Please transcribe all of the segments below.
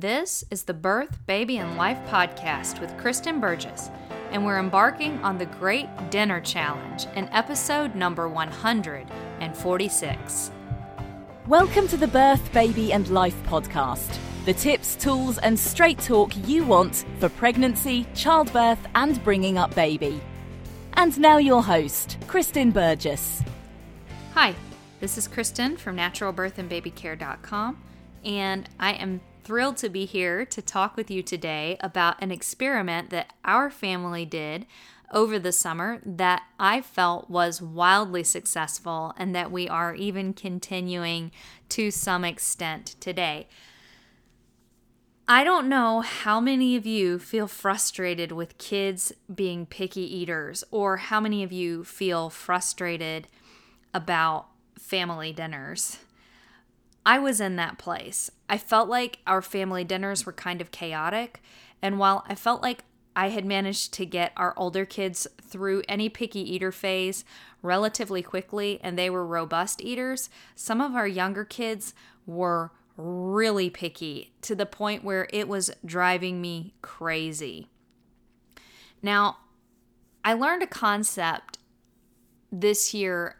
This is the Birth, Baby, and Life podcast with Kristen Burgess, and we're embarking on the Great Dinner Challenge in episode number 146. Welcome to the Birth, Baby, and Life podcast. The tips, tools, and straight talk you want for pregnancy, childbirth, and bringing up baby. And now, your host, Kristen Burgess. Hi, this is Kristen from naturalbirthandbabycare.com, and I am thrilled to be here to talk with you today about an experiment that our family did over the summer that I felt was wildly successful and that we are even continuing to some extent today. I don't know how many of you feel frustrated with kids being picky eaters, or how many of you feel frustrated about family dinners. I was in that place. I felt like our family dinners were kind of chaotic. And while I felt like I had managed to get our older kids through any picky eater phase relatively quickly and they were robust eaters, some of our younger kids were really picky to the point where it was driving me crazy. Now, I learned a concept this year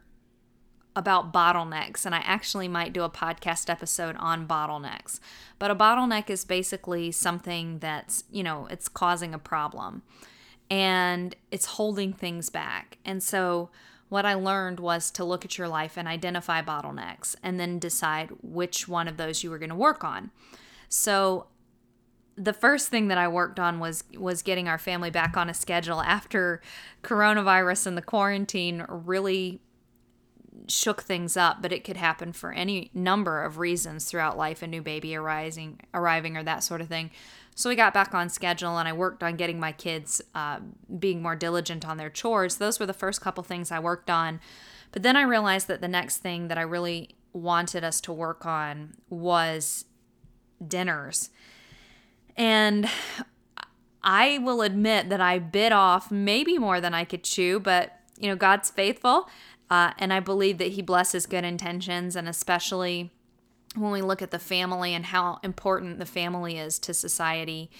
about bottlenecks, and I actually might do a podcast episode on bottlenecks. But a bottleneck is basically something that's, you know, it's causing a problem and it's holding things back. And so, what I learned was to look at your life and identify bottlenecks and then decide which one of those you were going to work on. So, the first thing that I worked on was was getting our family back on a schedule after coronavirus and the quarantine really shook things up, but it could happen for any number of reasons throughout life, a new baby arising, arriving, or that sort of thing. So we got back on schedule, and I worked on getting my kids uh, being more diligent on their chores. Those were the first couple things I worked on. But then I realized that the next thing that I really wanted us to work on was dinners. And I will admit that I bit off maybe more than I could chew, but you know, God's faithful. Uh, and I believe that He blesses good intentions, and especially when we look at the family and how important the family is to society.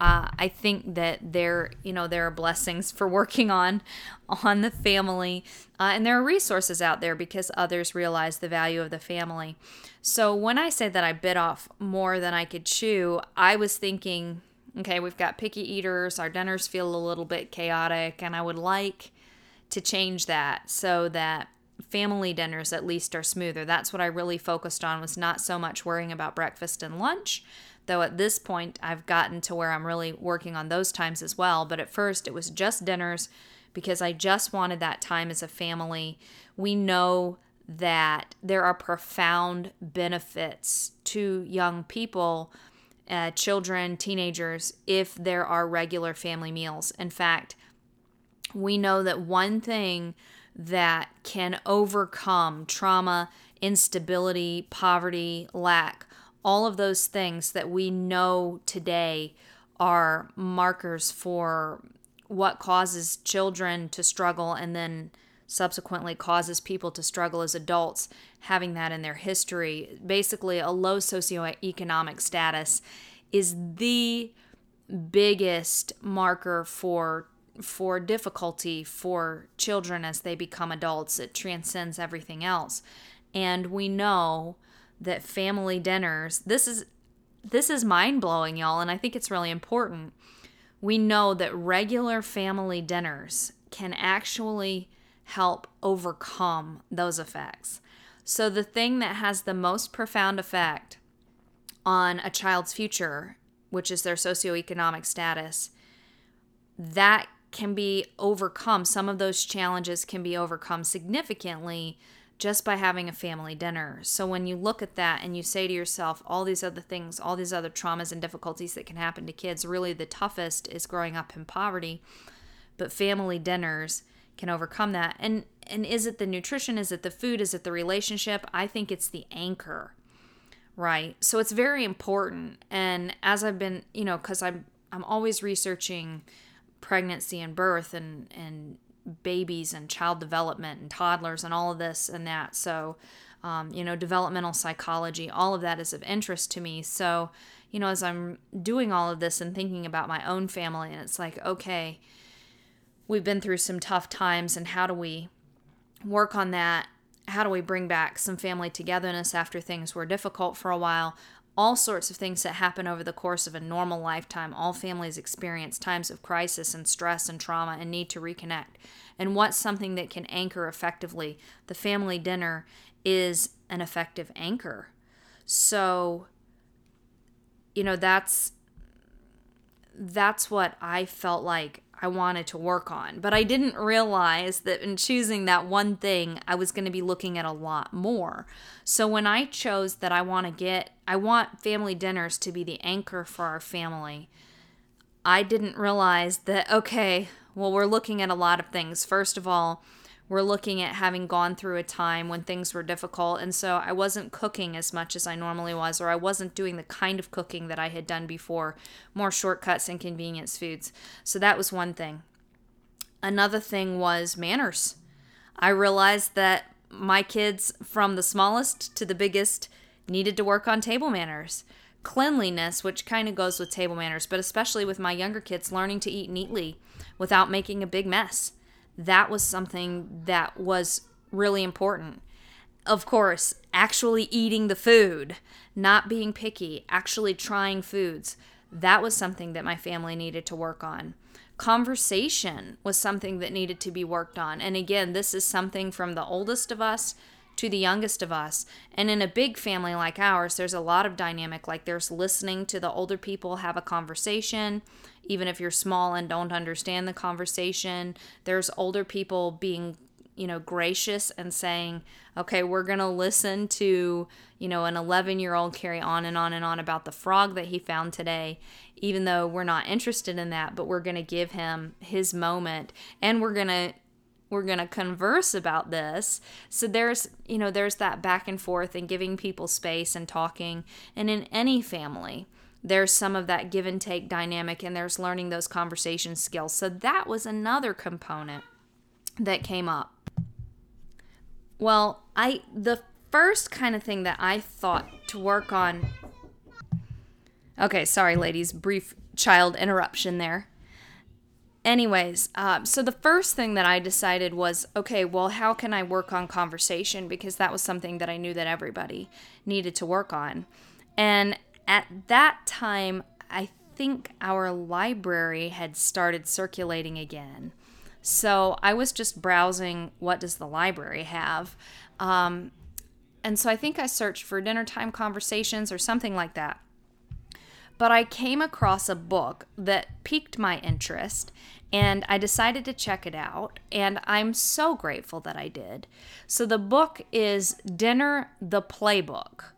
Uh, I think that there, you know, there are blessings for working on on the family, uh, and there are resources out there because others realize the value of the family. So when I say that I bit off more than I could chew, I was thinking, okay, we've got picky eaters, our dinners feel a little bit chaotic, and I would like to change that so that family dinners at least are smoother. That's what I really focused on was not so much worrying about breakfast and lunch, though at this point I've gotten to where I'm really working on those times as well, but at first it was just dinners because I just wanted that time as a family. We know that there are profound benefits to young people, uh, children, teenagers, if there are regular family meals. In fact, we know that one thing that can overcome trauma, instability, poverty, lack, all of those things that we know today are markers for what causes children to struggle and then subsequently causes people to struggle as adults having that in their history. Basically a low socioeconomic status is the biggest marker for for difficulty for children as they become adults. It transcends everything else. And we know that family dinners, this is this is mind-blowing, y'all, and I think it's really important. We know that regular family dinners can actually help overcome those effects. So the thing that has the most profound effect on a child's future, which is their socioeconomic status, that can be overcome. Some of those challenges can be overcome significantly just by having a family dinner. So when you look at that and you say to yourself, all these other things, all these other traumas and difficulties that can happen to kids, really the toughest is growing up in poverty. But family dinners can overcome that. And and is it the nutrition? Is it the food? Is it the relationship? I think it's the anchor. Right? So it's very important. And as I've been, you know, cuz I'm I'm always researching pregnancy and birth and and babies and child development and toddlers and all of this and that. So um, you know, developmental psychology. All of that is of interest to me. So, you know, as I'm doing all of this and thinking about my own family, and it's like, okay, we've been through some tough times, and how do we work on that? How do we bring back some family togetherness after things were difficult for a while? All sorts of things that happen over the course of a normal lifetime. All families experience times of crisis and stress and trauma and need to reconnect. And what's something that can anchor effectively? The family dinner is an effective anchor. So, you know, that's that's what I felt like I wanted to work on. But I didn't realize that in choosing that one thing, I was going to be looking at a lot more. So when I chose that I want to get, I want family dinners to be the anchor for our family, I didn't realize that, okay, well, we're looking at a lot of things. First of all, we're looking at having gone through a time when things were difficult. And so I wasn't cooking as much as I normally was, or I wasn't doing the kind of cooking that I had done before, more shortcuts and convenience foods. So that was one thing. Another thing was manners. I realized that my kids, from the smallest to the biggest, needed to work on table manners. Cleanliness, which kind of goes with table manners, but especially with my younger kids, learning to eat neatly without making a big mess that was something that was really important. Of course, actually eating the food, not being picky, actually trying foods, that was something that my family needed to work on. Conversation was something that needed to be worked on. And again, this is something from the oldest of us to the youngest of us. And in a big family like ours, there's a lot of dynamic. Like there's listening to the older people have a conversation, even if you're small and don't understand the conversation. There's older people being you know gracious and saying okay we're going to listen to you know an 11 year old carry on and on and on about the frog that he found today even though we're not interested in that but we're going to give him his moment and we're going to we're going to converse about this so there's you know there's that back and forth and giving people space and talking and in any family there's some of that give and take dynamic and there's learning those conversation skills. So that was another component that came up. Well, I the first kind of thing that I thought to work on Okay, sorry ladies, brief child interruption there. Anyways, uh, so the first thing that I decided was okay, well, how can I work on conversation? Because that was something that I knew that everybody needed to work on. And at that time, I think our library had started circulating again. So I was just browsing what does the library have. Um, and so I think I searched for dinner time conversations or something like that. But I came across a book that piqued my interest and I decided to check it out. And I'm so grateful that I did. So the book is Dinner the Playbook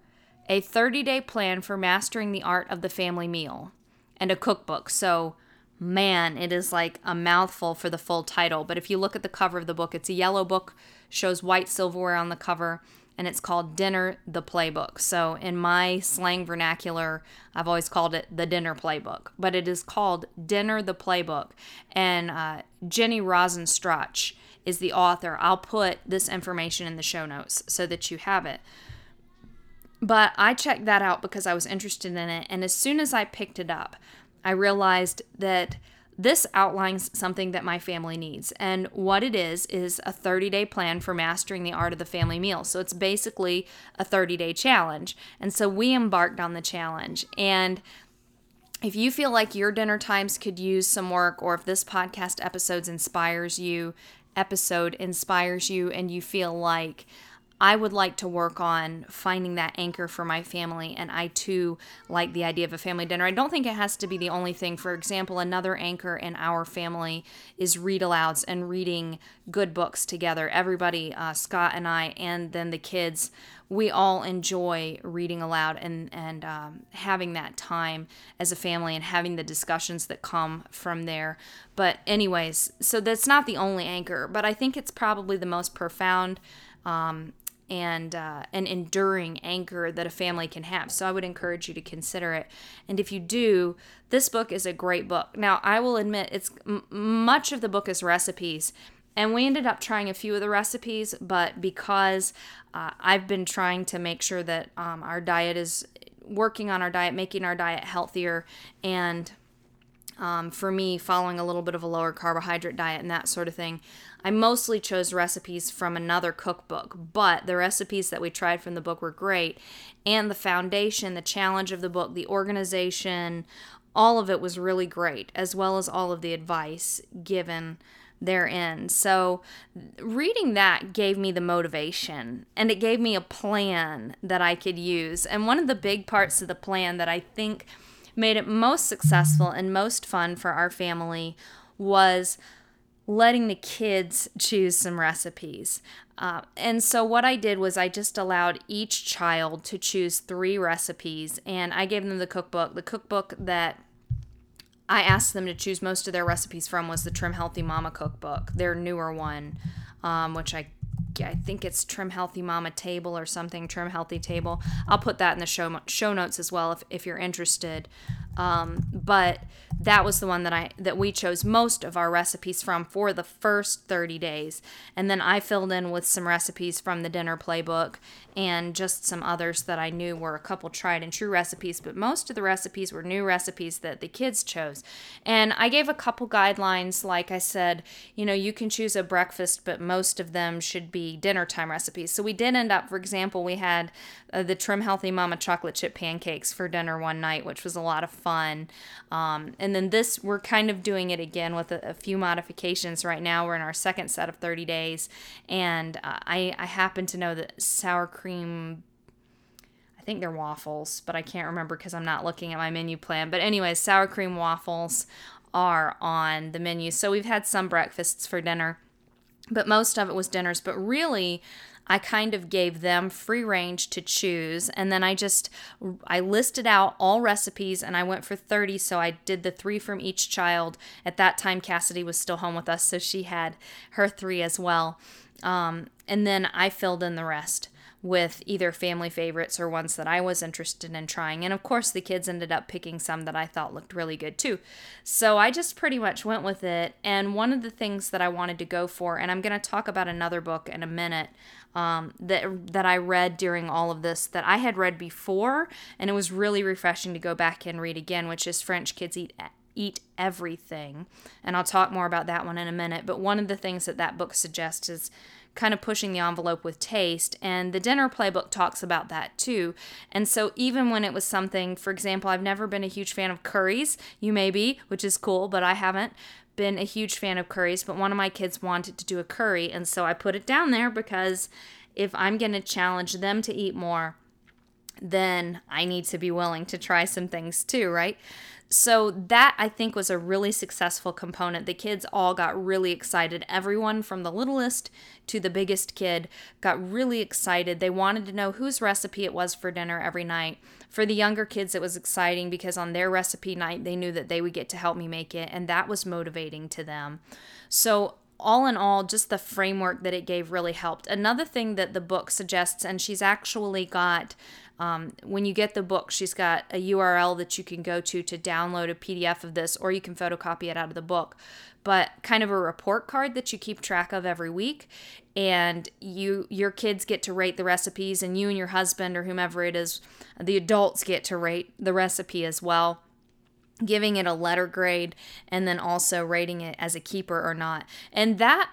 a 30 day plan for mastering the art of the family meal, and a cookbook. So, man, it is like a mouthful for the full title. But if you look at the cover of the book, it's a yellow book, shows white silverware on the cover, and it's called Dinner the Playbook. So, in my slang vernacular, I've always called it the Dinner Playbook, but it is called Dinner the Playbook. And uh, Jenny Rosenstrach is the author. I'll put this information in the show notes so that you have it. But I checked that out because I was interested in it. And as soon as I picked it up, I realized that this outlines something that my family needs. And what it is, is a 30 day plan for mastering the art of the family meal. So it's basically a 30 day challenge. And so we embarked on the challenge. And if you feel like your dinner times could use some work, or if this podcast episodes inspires you, episode inspires you, and you feel like I would like to work on finding that anchor for my family, and I too like the idea of a family dinner. I don't think it has to be the only thing. For example, another anchor in our family is read alouds and reading good books together. Everybody, uh, Scott and I, and then the kids, we all enjoy reading aloud and and um, having that time as a family and having the discussions that come from there. But anyways, so that's not the only anchor, but I think it's probably the most profound. Um, and uh, an enduring anchor that a family can have. So I would encourage you to consider it. And if you do, this book is a great book. Now I will admit it's m- much of the book is recipes, And we ended up trying a few of the recipes, but because uh, I've been trying to make sure that um, our diet is working on our diet, making our diet healthier, and um, for me, following a little bit of a lower carbohydrate diet and that sort of thing, I mostly chose recipes from another cookbook, but the recipes that we tried from the book were great. And the foundation, the challenge of the book, the organization, all of it was really great, as well as all of the advice given therein. So, reading that gave me the motivation and it gave me a plan that I could use. And one of the big parts of the plan that I think made it most successful and most fun for our family was letting the kids choose some recipes. Uh, and so, what I did was I just allowed each child to choose three recipes, and I gave them the cookbook. The cookbook that I asked them to choose most of their recipes from was the Trim Healthy Mama cookbook, their newer one, um, which I I think it's Trim Healthy Mama Table or something, Trim Healthy Table. I'll put that in the show show notes as well if, if you're interested. Um, but that was the one that I that we chose most of our recipes from for the first 30 days, and then I filled in with some recipes from the dinner playbook and just some others that I knew were a couple tried and true recipes. But most of the recipes were new recipes that the kids chose, and I gave a couple guidelines. Like I said, you know, you can choose a breakfast, but most of them should be dinner time recipes. So we did end up, for example, we had uh, the Trim Healthy Mama chocolate chip pancakes for dinner one night, which was a lot of fun. Um, and then this, we're kind of doing it again with a, a, few modifications. Right now, we're in our second set of 30 days, and uh, I, I happen to know that sour cream. I think they're waffles, but I can't remember because I'm not looking at my menu plan. But, anyways, sour cream waffles are on the menu. So, we've had some breakfasts for dinner, but most of it was dinners. But really, I kind of gave them free range to choose and then I just I listed out all recipes and I went for 30 so I did the 3 from each child. At that time Cassidy was still home with us so she had her 3 as well. Um, and then I filled in the rest with either family favorites or ones that I was interested in trying. And of course, the kids ended up picking some that I thought looked really good too. So I just pretty much went with it. And one of the things that I wanted to go for, and I'm going to talk about another book in a minute um, that that I read during all of this that I had read before, and it was really refreshing to go back and read again, which is French Kids Eat eat everything. And I'll talk more about that one in a minute. But one of the things that that book suggests is kind of pushing the envelope with taste. And the dinner playbook talks about that too. And so, even when it was something, for example, I've never been a huge fan of curries. You may be, which is cool, but I haven't been a huge fan of curries. But one of my kids wanted to do a curry. And so I put it down there because if I'm going to challenge them to eat more, then I need to be willing to try some things too, right? So that I think was a really successful component. The kids all got really excited. Everyone from the littlest to the biggest kid got really excited. They wanted to know whose recipe it was for dinner every night. For the younger kids, it was exciting because on their recipe night, they knew that they would get to help me make it, and that was motivating to them. So all in all, just the framework that it gave really helped. Another thing that the book suggests, and she's actually got um, when you get the book, she's got a URL that you can go to to download a PDF of this, or you can photocopy it out of the book. But kind of a report card that you keep track of every week, and you your kids get to rate the recipes, and you and your husband or whomever it is, the adults get to rate the recipe as well giving it a letter grade and then also rating it as a keeper or not. And that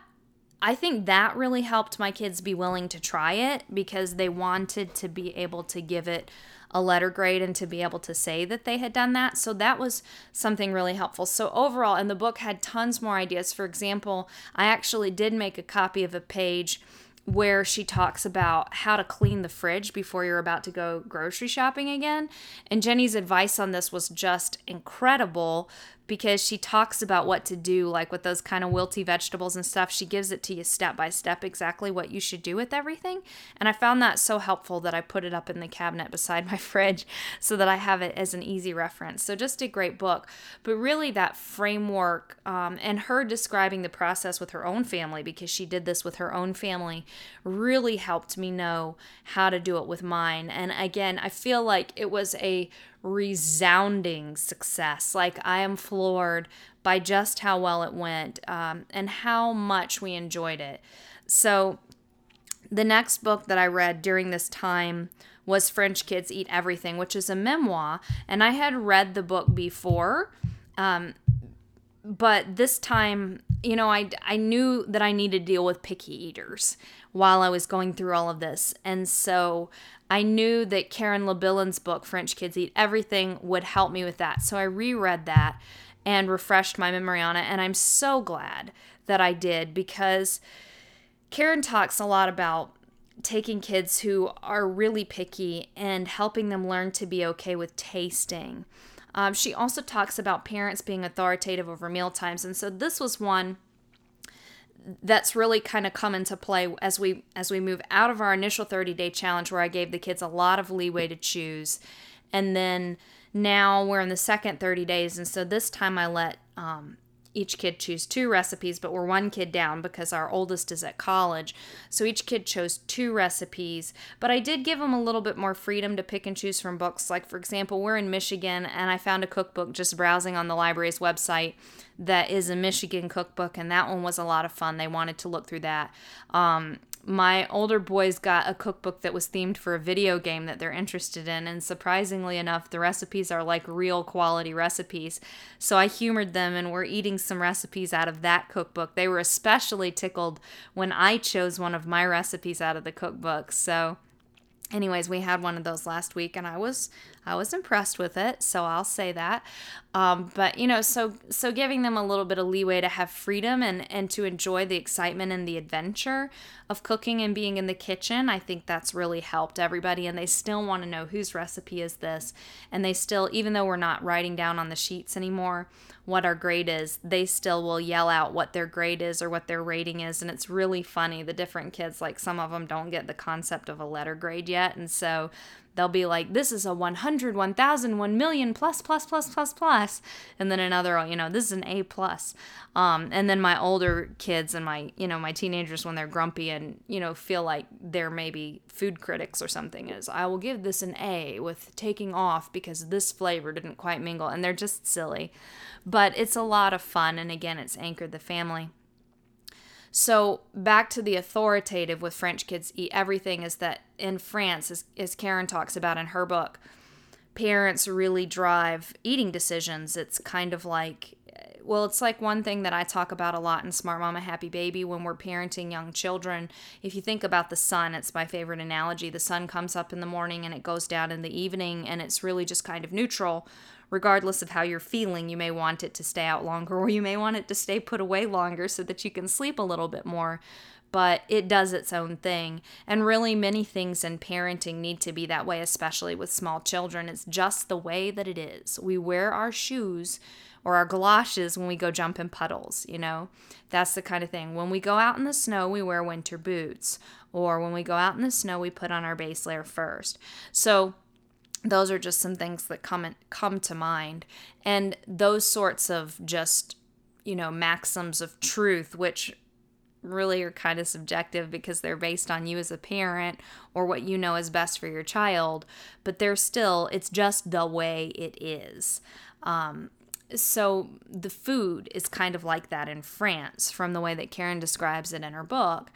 I think that really helped my kids be willing to try it because they wanted to be able to give it a letter grade and to be able to say that they had done that. So that was something really helpful. So overall, and the book had tons more ideas. For example, I actually did make a copy of a page where she talks about how to clean the fridge before you're about to go grocery shopping again. And Jenny's advice on this was just incredible because she talks about what to do, like with those kind of wilty vegetables and stuff. She gives it to you step by step exactly what you should do with everything. And I found that so helpful that I put it up in the cabinet beside my fridge so that I have it as an easy reference. So, just a great book. But really, that framework um, and her describing the process with her own family, because she did this with her own family, really helped me know how to do it with mine. And again, I feel like it was a resounding success. Like, I am floored by just how well it went um, and how much we enjoyed it. So, the next book that I read during this time was French Kids Eat Everything, which is a memoir. And I had read the book before, um, but this time, you know, I, I knew that I needed to deal with picky eaters while I was going through all of this. And so I knew that Karen Le Billon's book, French Kids Eat Everything, would help me with that. So I reread that and refreshed my memory on it. And I'm so glad that I did because Karen talks a lot about taking kids who are really picky and helping them learn to be okay with tasting. Um, she also talks about parents being authoritative over meal times. And so this was one that's really kind of come into play as we as we move out of our initial 30 day challenge where I gave the kids a lot of leeway to choose and then now we're in the second 30 days and so this time I let um, each kid choose two recipes, but we're one kid down because our oldest is at college. So each kid chose two recipes, but I did give them a little bit more freedom to pick and choose from books. Like, for example, we're in Michigan and I found a cookbook just browsing on the library's website that is a Michigan cookbook, and that one was a lot of fun. They wanted to look through that. Um, my older boys got a cookbook that was themed for a video game that they're interested in and surprisingly enough the recipes are like real quality recipes. So i humored them and we're eating some recipes out of that cookbook. They were especially tickled when i chose one of my recipes out of the cookbook. So anyways we had one of those last week and i was i was impressed with it so i'll say that um, but you know so so giving them a little bit of leeway to have freedom and and to enjoy the excitement and the adventure of cooking and being in the kitchen i think that's really helped everybody and they still want to know whose recipe is this and they still even though we're not writing down on the sheets anymore what our grade is, they still will yell out what their grade is or what their rating is. And it's really funny. The different kids, like some of them don't get the concept of a letter grade yet. And so they'll be like, this is a 100, 1000, 1 million plus, plus, plus, plus, plus. And then another, you know, this is an A plus. Um, and then my older kids and my, you know, my teenagers, when they're grumpy and, you know, feel like they're maybe food critics or something, is I will give this an A with taking off because this flavor didn't quite mingle. And they're just silly. But it's a lot of fun. And again, it's anchored the family. So back to the authoritative with French kids eat everything is that in France, as, as Karen talks about in her book, parents really drive eating decisions. It's kind of like well, it's like one thing that I talk about a lot in Smart Mama Happy Baby when we're parenting young children. If you think about the sun, it's my favorite analogy. The sun comes up in the morning and it goes down in the evening, and it's really just kind of neutral regardless of how you're feeling, you may want it to stay out longer or you may want it to stay put away longer so that you can sleep a little bit more. But it does its own thing. And really, many things in parenting need to be that way, especially with small children. It's just the way that it is. We wear our shoes or our galoshes when we go jump in puddles, you know? That's the kind of thing. When we go out in the snow, we wear winter boots. Or when we go out in the snow, we put on our base layer first. So those are just some things that come come to mind. And those sorts of just you know maxims of truth which really are kind of subjective because they're based on you as a parent or what you know is best for your child but they're still it's just the way it is. Um, so the food is kind of like that in France from the way that Karen describes it in her book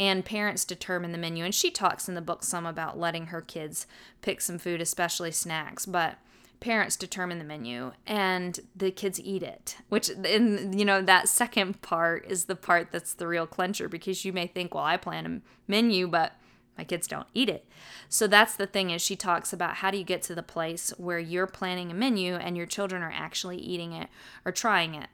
and parents determine the menu. And she talks in the book some about letting her kids pick some food, especially snacks, but parents determine the menu and the kids eat it which in you know that second part is the part that's the real clincher because you may think well i plan a menu but my kids don't eat it so that's the thing is she talks about how do you get to the place where you're planning a menu and your children are actually eating it or trying it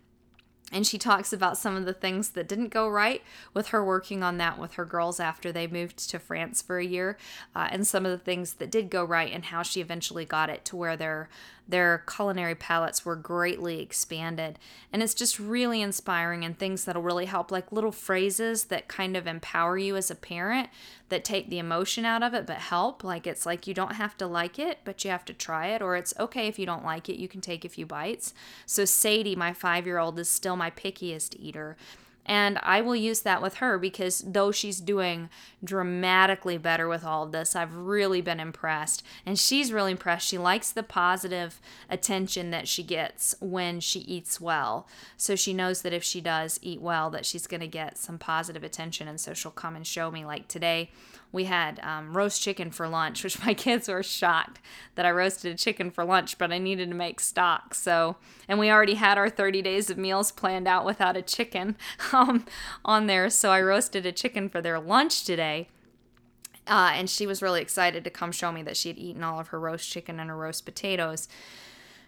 and she talks about some of the things that didn't go right with her working on that with her girls after they moved to France for a year, uh, and some of the things that did go right and how she eventually got it to where they're their culinary palettes were greatly expanded. And it's just really inspiring and things that'll really help, like little phrases that kind of empower you as a parent that take the emotion out of it but help. Like it's like you don't have to like it, but you have to try it, or it's okay if you don't like it, you can take a few bites. So Sadie, my five year old, is still my pickiest eater And I will use that with her because though she's doing dramatically better with all of this, I've really been impressed. And she's really impressed. She likes the positive attention that she gets when she eats well. So she knows that if she does eat well, that she's going to get some positive attention. And so she'll come and show me. Like today, we had um, roast chicken for lunch, which my kids were shocked that I roasted a chicken for lunch, but I needed to make stock. So, and we already had our 30 days of meals planned out without a chicken um, on there. So I roasted a chicken for their lunch today. Uh, and she was really excited to come show me that she had eaten all of her roast chicken and her roast potatoes.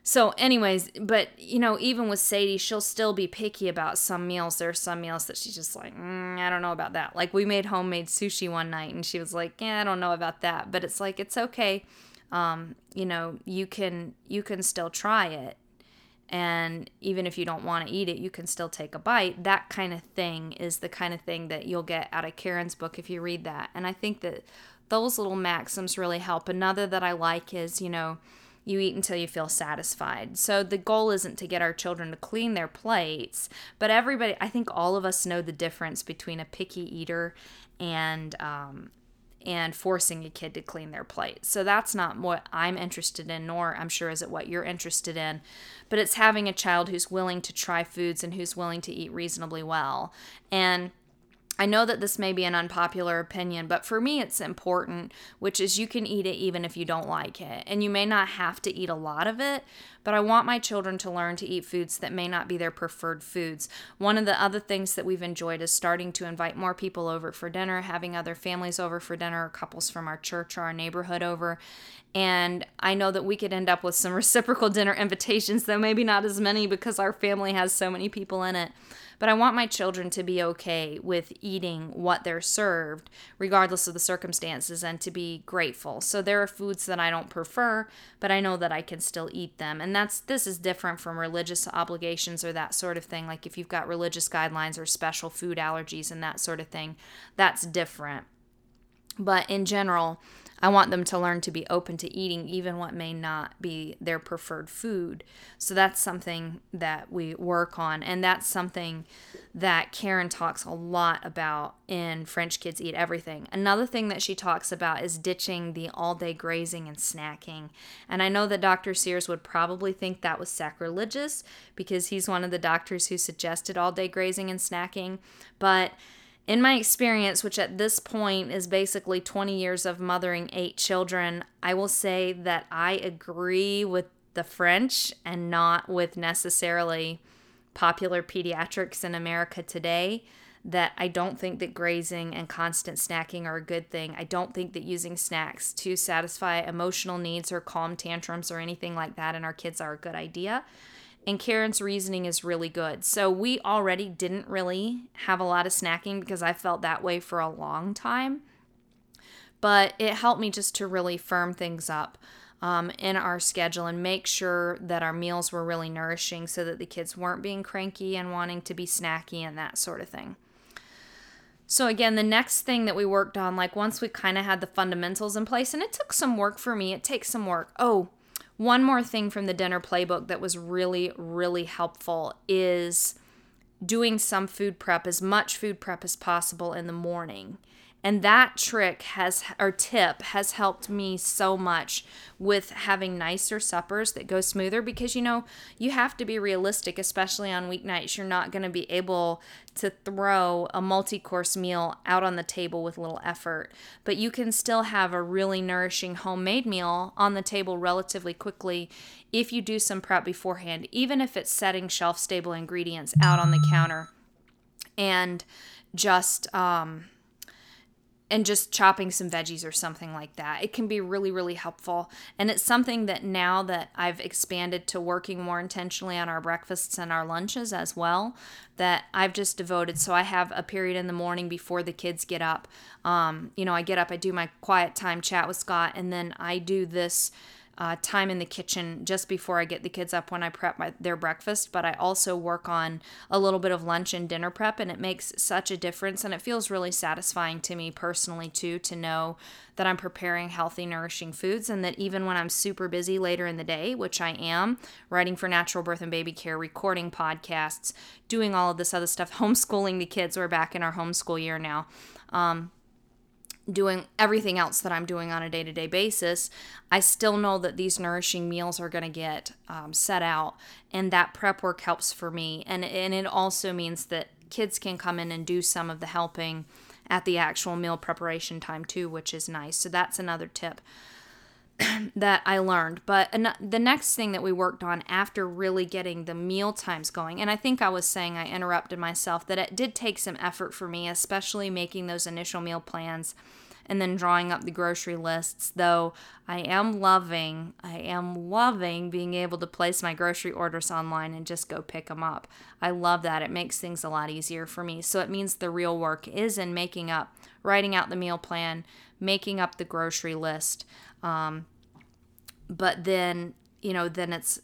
So, anyways, but you know, even with Sadie, she'll still be picky about some meals. There are some meals that she's just like, mm, I don't know about that. Like we made homemade sushi one night, and she was like, Yeah, I don't know about that. But it's like it's okay. Um, you know, you can you can still try it, and even if you don't want to eat it, you can still take a bite. That kind of thing is the kind of thing that you'll get out of Karen's book if you read that. And I think that those little maxims really help. Another that I like is, you know you eat until you feel satisfied. So the goal isn't to get our children to clean their plates, but everybody, I think all of us know the difference between a picky eater and um, and forcing a kid to clean their plate. So that's not what I'm interested in, nor I'm sure is it what you're interested in. But it's having a child who's willing to try foods and who's willing to eat reasonably well. And I know that this may be an unpopular opinion, but for me it's important, which is you can eat it even if you don't like it. And you may not have to eat a lot of it, but I want my children to learn to eat foods that may not be their preferred foods. One of the other things that we've enjoyed is starting to invite more people over for dinner, having other families over for dinner, couples from our church or our neighborhood over. And I know that we could end up with some reciprocal dinner invitations, though maybe not as many because our family has so many people in it. But I want my children to be okay with eating what they're served, regardless of the circumstances, and to be grateful. So there are foods that I don't prefer, but I know that I can still eat them. And that's this is different from religious obligations or that sort of thing. Like if you've got religious guidelines or special food allergies and that sort of thing, that's different. But in general, I want them to learn to be open to eating even what may not be their preferred food. So that's something that we work on. And that's something that Karen talks a lot about in French Kids Eat Everything. Another thing that she talks about is ditching the all day grazing and snacking. And I know that Dr. Sears would probably think that was sacrilegious because he's one of the doctors who suggested all day grazing and snacking. But in my experience, which at this point is basically 20 years of mothering eight children, I will say that I agree with the French and not with necessarily popular pediatrics in America today. That I don't think that grazing and constant snacking are a good thing. I don't think that using snacks to satisfy emotional needs or calm tantrums or anything like that in our kids are a good idea and Karen's reasoning is really good. So we already didn't really have a lot of snacking because I felt that way for a long time. But it helped me just to really firm things up um, in our schedule and make sure that our meals were really nourishing so that the kids weren't being cranky and wanting to be snacky and that sort of thing. So, again, the next thing that we worked on, like once we kind of had the fundamentals in place, and it took some work for me, it takes some work. Oh, one more thing from the dinner playbook that was really, really helpful is doing some food prep, as much food prep as possible in the morning. And that trick has, or tip, has helped me so much with having nicer suppers that go smoother because, you know, you have to be realistic, especially on weeknights. You're not going to be able to throw a multi course meal out on the table with little effort, but you can still have a really nourishing homemade meal on the table relatively quickly if you do some prep beforehand, even if it's setting shelf stable ingredients out on the counter and just, um, and just chopping some veggies or something like that. It can be really, really helpful. And it's something that now that I've expanded to working more intentionally on our breakfasts and our lunches as well, that I've just devoted. So I have a period in the morning before the kids get up. Um, you know, I get up, I do my quiet time chat with Scott, and then I do this uh, time in the kitchen just before I get the kids up when I prep my, their breakfast, but I also work on a little bit of lunch and dinner prep, and it makes such a difference. And it feels really satisfying to me personally, too, to know that I'm preparing healthy, nourishing foods, and that even when I'm super busy later in the day, which I am, writing for Natural Birth and Baby Care, recording podcasts, doing all of this other stuff, homeschooling the kids, we're back in our homeschool year now. Um, doing everything else that I'm doing on a day to day basis, I still know that these nourishing meals are going to get um, set out, and that prep work helps for me. And, and it also means that kids can come in and do some of the helping at the actual meal preparation time, too, which is nice. So that's another tip. that I learned. But an- the next thing that we worked on after really getting the meal times going, and I think I was saying I interrupted myself, that it did take some effort for me, especially making those initial meal plans and then drawing up the grocery lists. Though I am loving, I am loving being able to place my grocery orders online and just go pick them up. I love that. It makes things a lot easier for me. So it means the real work is in making up, writing out the meal plan, making up the grocery list. Um, but then, you know, then it's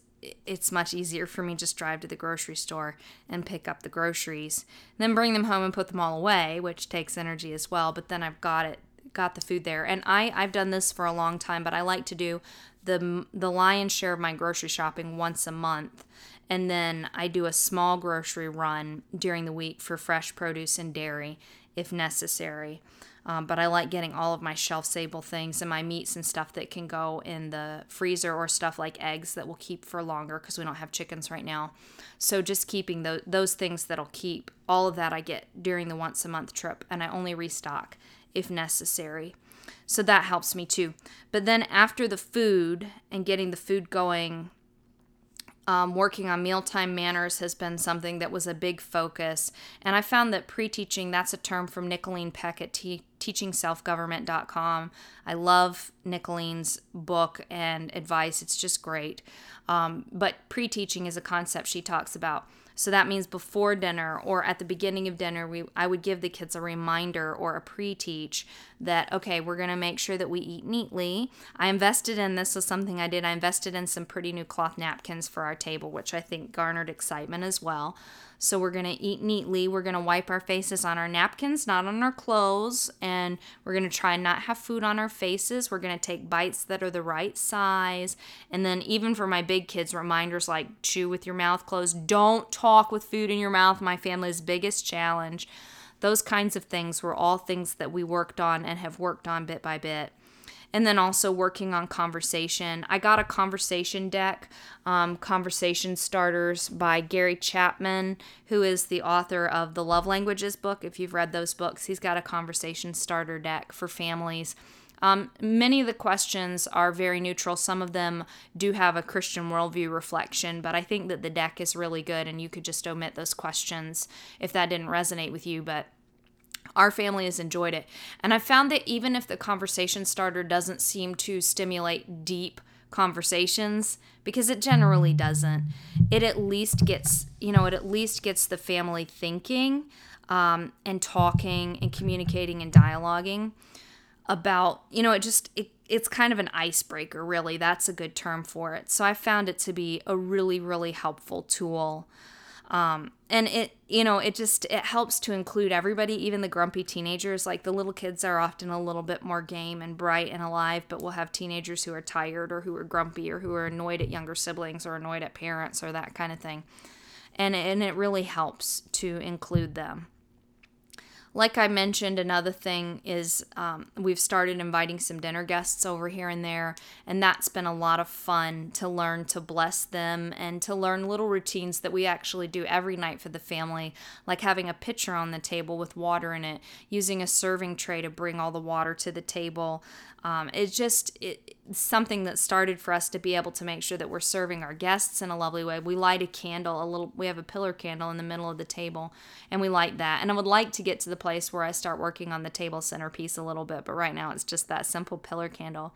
it's much easier for me just drive to the grocery store and pick up the groceries then bring them home and put them all away which takes energy as well but then i've got it got the food there. And I I've done this for a long time, but I like to do the the lion's share of my grocery shopping once a month. And then I do a small grocery run during the week for fresh produce and dairy if necessary. Um, but I like getting all of my shelf stable things and my meats and stuff that can go in the freezer or stuff like eggs that will keep for longer because we don't have chickens right now. So just keeping those, those things that'll keep, all of that I get during the once a month trip and I only restock if necessary. So that helps me too. But then after the food and getting the food going, um, working on mealtime manners has been something that was a big focus. And I found that pre teaching, that's a term from Nicholeen Peck at te- teachingselfgovernment.com. I love Nicholeen's book and advice, it's just great. Um, but pre teaching is a concept she talks about. So that means before dinner or at the beginning of dinner, we I would give the kids a reminder or a pre-teach that okay, we're going to make sure that we eat neatly. I invested in this was something I did. I invested in some pretty new cloth napkins for our table, which I think garnered excitement as well. So we're going to eat neatly. We're going to wipe our faces on our napkins, not on our clothes. And we're going to try not have food on our faces. We're going to take bites that are the right size. And then, even for my big kids, reminders like chew with your mouth closed. Don't talk with food in your mouth. My family's biggest challenge. Those kinds of things were all things that we worked on and have worked on bit by bit and then also working on conversation. I got a conversation deck, um, Conversation Starters by Gary Chapman, who is the author of the Love Languages book. If you've read those books, he's got a conversation starter deck for families. Um, many of the questions are very neutral. Some of them do have a Christian worldview reflection, but I think that the deck is really good and you could just omit those questions if that didn't resonate with you. But our family has enjoyed it. And I found that even if the conversation starter doesn't seem to stimulate deep conversations, because it generally doesn't, it at least gets, you know, it at least gets the family thinking um, and talking and communicating and dialoguing about, you know, it just, it, it's kind of an icebreaker, really. That's a good term for it. So I found it to be a really, really helpful tool um, and it, you know, it just it helps to include everybody, even the grumpy teenagers. Like the little kids are often a little bit more game and bright and alive, but we'll have teenagers who are tired or who are grumpy or who are annoyed at younger siblings or annoyed at parents or that kind of thing. And and it really helps to include them like I mentioned, another thing is um, we've started inviting some dinner guests over here and there, and that's been a lot of fun to learn to bless them and to learn little routines that we actually do every night for the family, like having a pitcher on the table with water in it, using a serving tray to bring all the water to the table, um, it's just it, something that started for us to be able to make sure that we're serving our guests in a lovely way. We light a candle, a little, we have a pillar candle in the middle of the table, and we light that. And I would like to get to the place where I start working on the table centerpiece a little bit, but right now it's just that simple pillar candle.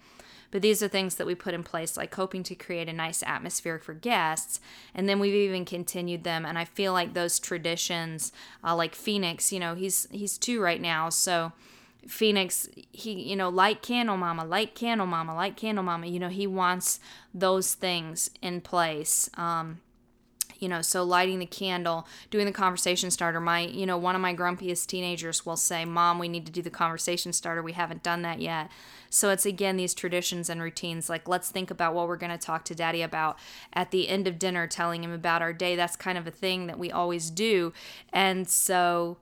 But these are things that we put in place, like hoping to create a nice atmosphere for guests. And then we've even continued them. And I feel like those traditions, uh, like Phoenix, you know, he's he's two right now, so Phoenix, he, you know, light candle mama, light candle mama, light candle mama. You know, he wants those things in place. Um, you know, so lighting the candle, doing the conversation starter. My, you know, one of my grumpiest teenagers will say, Mom, we need to do the conversation starter. We haven't done that yet. So it's again these traditions and routines. Like, let's think about what we're going to talk to daddy about at the end of dinner, telling him about our day. That's kind of a thing that we always do. And so,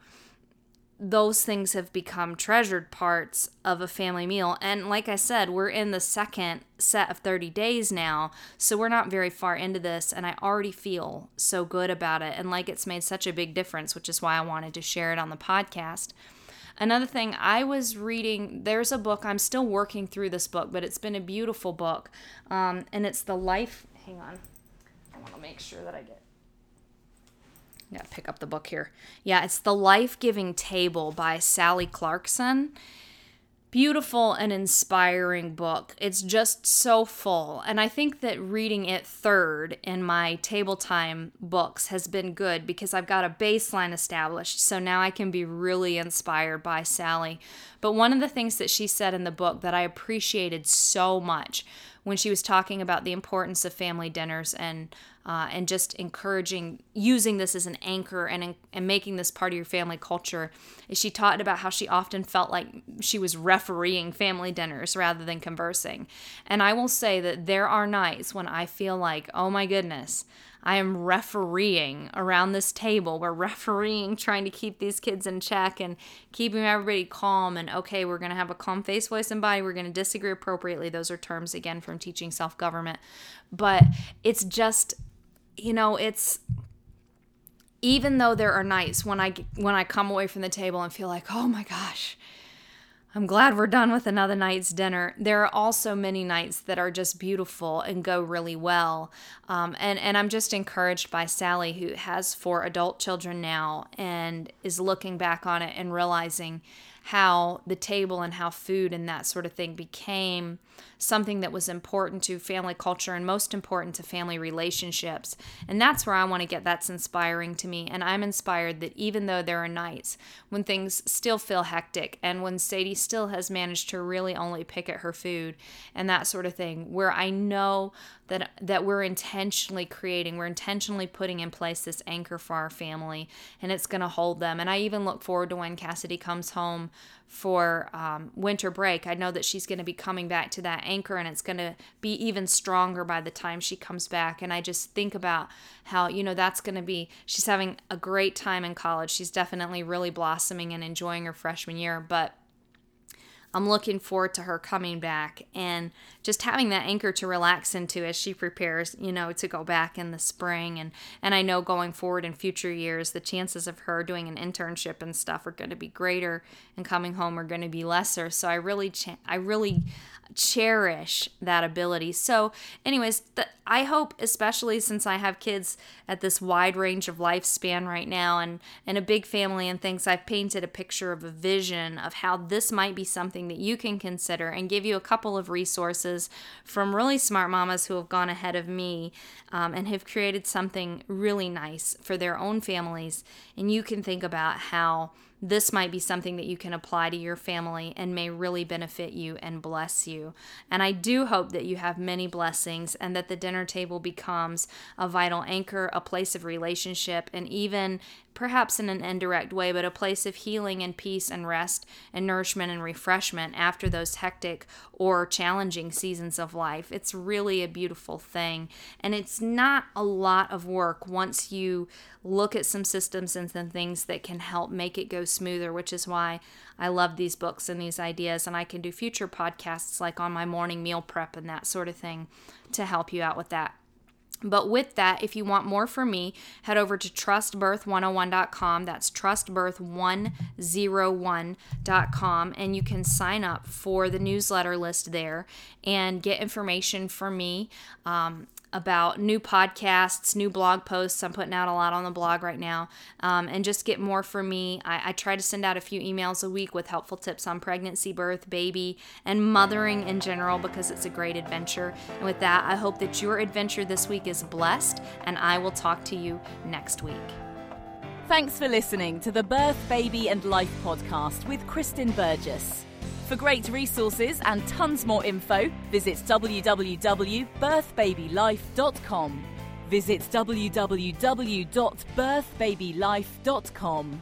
those things have become treasured parts of a family meal. And like I said, we're in the second set of 30 days now, so we're not very far into this, and I already feel so good about it and like it's made such a big difference, which is why I wanted to share it on the podcast. Another thing, I was reading, there's a book, I'm still working through this book, but it's been a beautiful book, um, and it's The Life. Hang on. I want to make sure that I get yeah, pick up the book here. Yeah, it's The Life Giving Table by Sally Clarkson. Beautiful and inspiring book. It's just so full. And I think that reading it third in my table time books has been good because I've got a baseline established. So now I can be really inspired by Sally. But one of the things that she said in the book that I appreciated so much when she was talking about the importance of family dinners and uh, and just encouraging using this as an anchor and and making this part of your family culture. She talked about how she often felt like she was refereeing family dinners rather than conversing. And I will say that there are nights when I feel like, oh my goodness, I am refereeing around this table. We're refereeing, trying to keep these kids in check and keeping everybody calm. And okay, we're going to have a calm face, voice, and body. We're going to disagree appropriately. Those are terms, again, from teaching self government. But it's just, you know, it's even though there are nights when I when I come away from the table and feel like, oh my gosh, I'm glad we're done with another night's dinner. There are also many nights that are just beautiful and go really well. Um, and, and I'm just encouraged by Sally, who has four adult children now and is looking back on it and realizing how the table and how food and that sort of thing became something that was important to family culture and most important to family relationships. And that's where I want to get that's inspiring to me. And I'm inspired that even though there are nights when things still feel hectic and when Sadie still has managed to really only pick at her food and that sort of thing, where I know that that we're intentionally creating, we're intentionally putting in place this anchor for our family and it's going to hold them. And I even look forward to when Cassidy comes home for um, winter break. I know that she's going to be coming back to that anchor and it's going to be even stronger by the time she comes back. And I just think about how, you know, that's going to be, she's having a great time in college. She's definitely really blossoming and enjoying her freshman year. But I'm looking forward to her coming back and just having that anchor to relax into as she prepares, you know, to go back in the spring. And, and I know going forward in future years, the chances of her doing an internship and stuff are going to be greater and coming home are going to be lesser. So I really, cha- I really, cherish that ability. So, anyways, the, I hope, especially since I have kids at this wide range of lifespan right now and, and a big family and things, I've painted a picture of a vision of how this might be something that you can consider and give you a couple of resources from really smart mamas who have gone ahead of me um, and have created something really nice for their own families. And you can think about how this might be something that you can apply to your family and may really benefit you and bless you. And I do hope that you have many blessings and that the dinner table becomes a vital anchor, a place of relationship, and even perhaps in an indirect way, but a place of healing and peace and rest and nourishment and refreshment after those hectic or challenging seasons of life. It's really a beautiful thing. And it's not a lot of work once you look at some systems and some things that can help make it go smoother, which is why I love these books and these ideas. And I can do future podcasts like on my morning meal prep and that sort of thing to help you out with that. But with that, if you want more from me, head over to trustbirth101.com. That's trustbirth101.com. And you can sign up for the newsletter list there and get information from me. Um, about new podcasts, new blog posts. I'm putting out a lot on the blog right now. Um, and just get more from me. I, I, try to send out a few emails a week with helpful tips on pregnancy, birth, baby, and mothering in general because it's a great adventure. And with that, I hope that your adventure this week is blessed, and I will talk to you next week. Thanks for listening to the Birth, Baby and Life podcast with Kristen Burgess. For great resources and tons more info, visit www.birthbabylife.com. Visit www.birthbabylife.com.